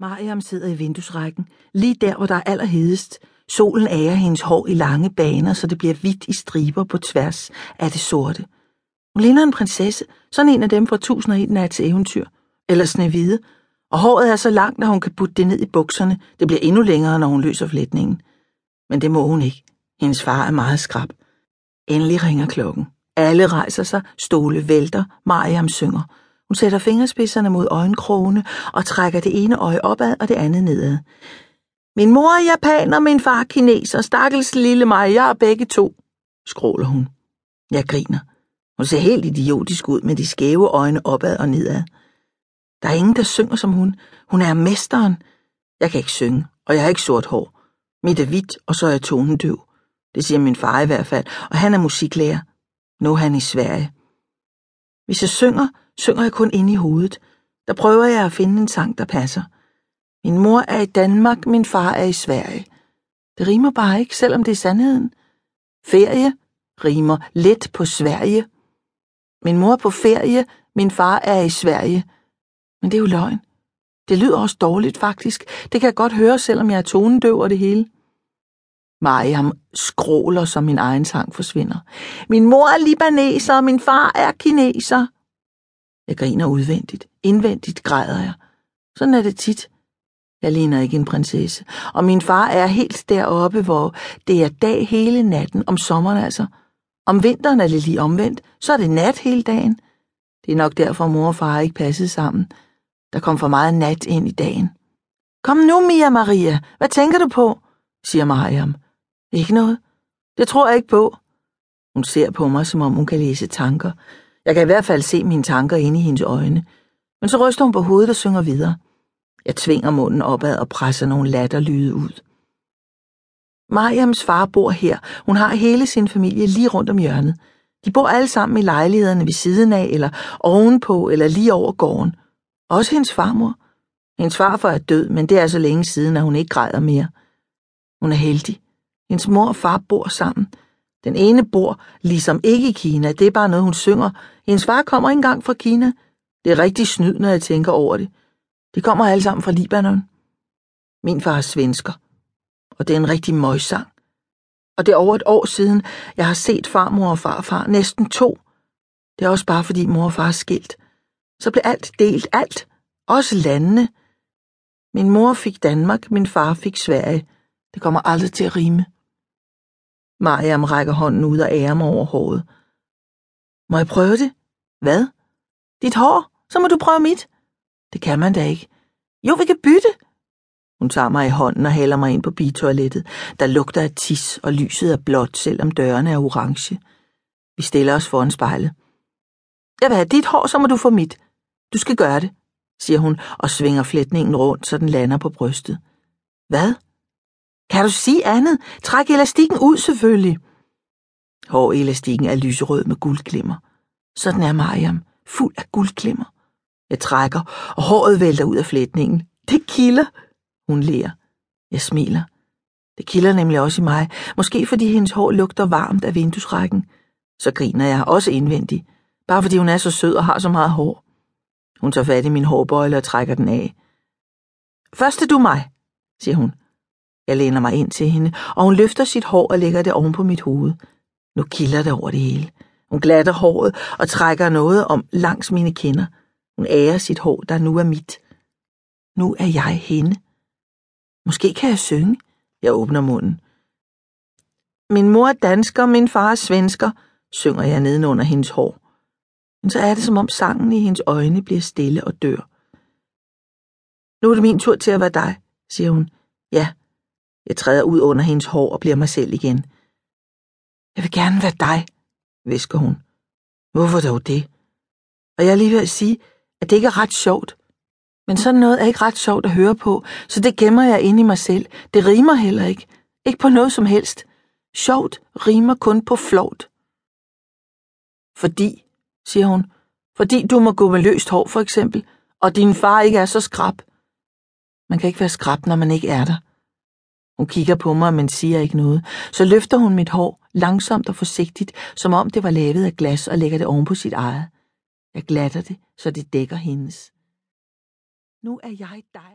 Mariam sidder i vinduesrækken, lige der, hvor der er allerhedest. Solen ærer hendes hår i lange baner, så det bliver hvidt i striber på tværs af det sorte. Hun ligner en prinsesse, sådan en af dem fra 1001 nats eventyr, eller snehvide, og håret er så langt, at hun kan putte det ned i bukserne. Det bliver endnu længere, når hun løser flætningen. Men det må hun ikke. Hendes far er meget skrab. Endelig ringer klokken. Alle rejser sig, stole vælter, Mariam synger. Hun sætter fingerspidserne mod øjenkrogene og trækker det ene øje opad og det andet nedad. Min mor er japaner, min far kineser, stakkels lille mig, jeg er begge to, skråler hun. Jeg griner. Hun ser helt idiotisk ud med de skæve øjne opad og nedad. Der er ingen, der synger som hun. Hun er mesteren. Jeg kan ikke synge, og jeg har ikke sort hår. Mit er hvidt, og så er jeg tonedøv. Det siger min far i hvert fald, og han er musiklærer. Nu er han i Sverige. Hvis jeg synger, synger jeg kun inde i hovedet. Der prøver jeg at finde en sang, der passer. Min mor er i Danmark, min far er i Sverige. Det rimer bare ikke, selvom det er sandheden. Ferie rimer let på Sverige. Min mor er på ferie, min far er i Sverige. Men det er jo løgn. Det lyder også dårligt, faktisk. Det kan jeg godt høre, selvom jeg er tonedøv og det hele. Mariam skråler, som min egen sang forsvinder. Min mor er libaneser, og min far er kineser. Jeg griner udvendigt. Indvendigt græder jeg. Sådan er det tit. Jeg ligner ikke en prinsesse. Og min far er helt deroppe, hvor det er dag hele natten, om sommeren altså. Om vinteren er det lige omvendt, så er det nat hele dagen. Det er nok derfor, mor og far ikke passede sammen. Der kom for meget nat ind i dagen. Kom nu, Mia Maria. Hvad tænker du på? siger Mariam. Ikke noget. Det tror jeg ikke på. Hun ser på mig, som om hun kan læse tanker. Jeg kan i hvert fald se mine tanker inde i hendes øjne. Men så ryster hun på hovedet og synger videre. Jeg tvinger munden opad og presser nogle latterlyde ud. Mariams far bor her. Hun har hele sin familie lige rundt om hjørnet. De bor alle sammen i lejlighederne ved siden af, eller ovenpå, eller lige over gården. Også hendes farmor. Hendes farfar er død, men det er så længe siden, at hun ikke græder mere. Hun er heldig. Hendes mor og far bor sammen. Den ene bor ligesom ikke i Kina, det er bare noget, hun synger. Hendes far kommer ikke engang fra Kina. Det er rigtig snyd, når jeg tænker over det. De kommer alle sammen fra Libanon. Min far er svensker, og det er en rigtig møjsang. Og det er over et år siden, jeg har set farmor og farfar, næsten to. Det er også bare fordi mor og far er skilt. Så blev alt delt, alt. Også landene. Min mor fik Danmark, min far fik Sverige. Det kommer aldrig til at rime. Mariam rækker hånden ud og ærer mig over håret. Må jeg prøve det? Hvad? Dit hår? Så må du prøve mit. Det kan man da ikke. Jo, vi kan bytte. Hun tager mig i hånden og hælder mig ind på bitoilettet, der lugter af tis, og lyset er blåt, selvom dørene er orange. Vi stiller os foran spejlet. Jeg vil have dit hår, så må du få mit. Du skal gøre det, siger hun og svinger flætningen rundt, så den lander på brystet. Hvad? Kan du sige andet? Træk elastikken ud, selvfølgelig. Hårelastikken er lyserød med guldglimmer. Sådan er Mariam, fuld af guldglimmer. Jeg trækker, og håret vælter ud af flætningen. Det kilder. Hun ler. Jeg smiler. Det kilder nemlig også i mig, måske fordi hendes hår lugter varmt af vinduesrækken. Så griner jeg også indvendigt, bare fordi hun er så sød og har så meget hår. Hun tager fat i min hårbøjle og trækker den af. Først er du mig, siger hun. Jeg læner mig ind til hende, og hun løfter sit hår og lægger det oven på mit hoved. Nu kilder det over det hele. Hun glatter håret og trækker noget om langs mine kinder. Hun ærer sit hår, der nu er mit. Nu er jeg hende. Måske kan jeg synge. Jeg åbner munden. Min mor er dansker, min far er svensker, synger jeg nedenunder hendes hår. Men så er det, som om sangen i hendes øjne bliver stille og dør. Nu er det min tur til at være dig, siger hun. Ja, jeg træder ud under hendes hår og bliver mig selv igen. Jeg vil gerne være dig, visker hun. Hvorfor dog det? Og jeg er lige ved at sige, at det ikke er ret sjovt. Men sådan noget er ikke ret sjovt at høre på, så det gemmer jeg inde i mig selv. Det rimer heller ikke. Ikke på noget som helst. Sjovt rimer kun på flovt. Fordi, siger hun, fordi du må gå med løst hår for eksempel, og din far ikke er så skrab. Man kan ikke være skrab, når man ikke er der. Hun kigger på mig, men siger ikke noget. Så løfter hun mit hår, langsomt og forsigtigt, som om det var lavet af glas, og lægger det oven på sit eget. Jeg glatter det, så det dækker hendes. Nu er jeg dig.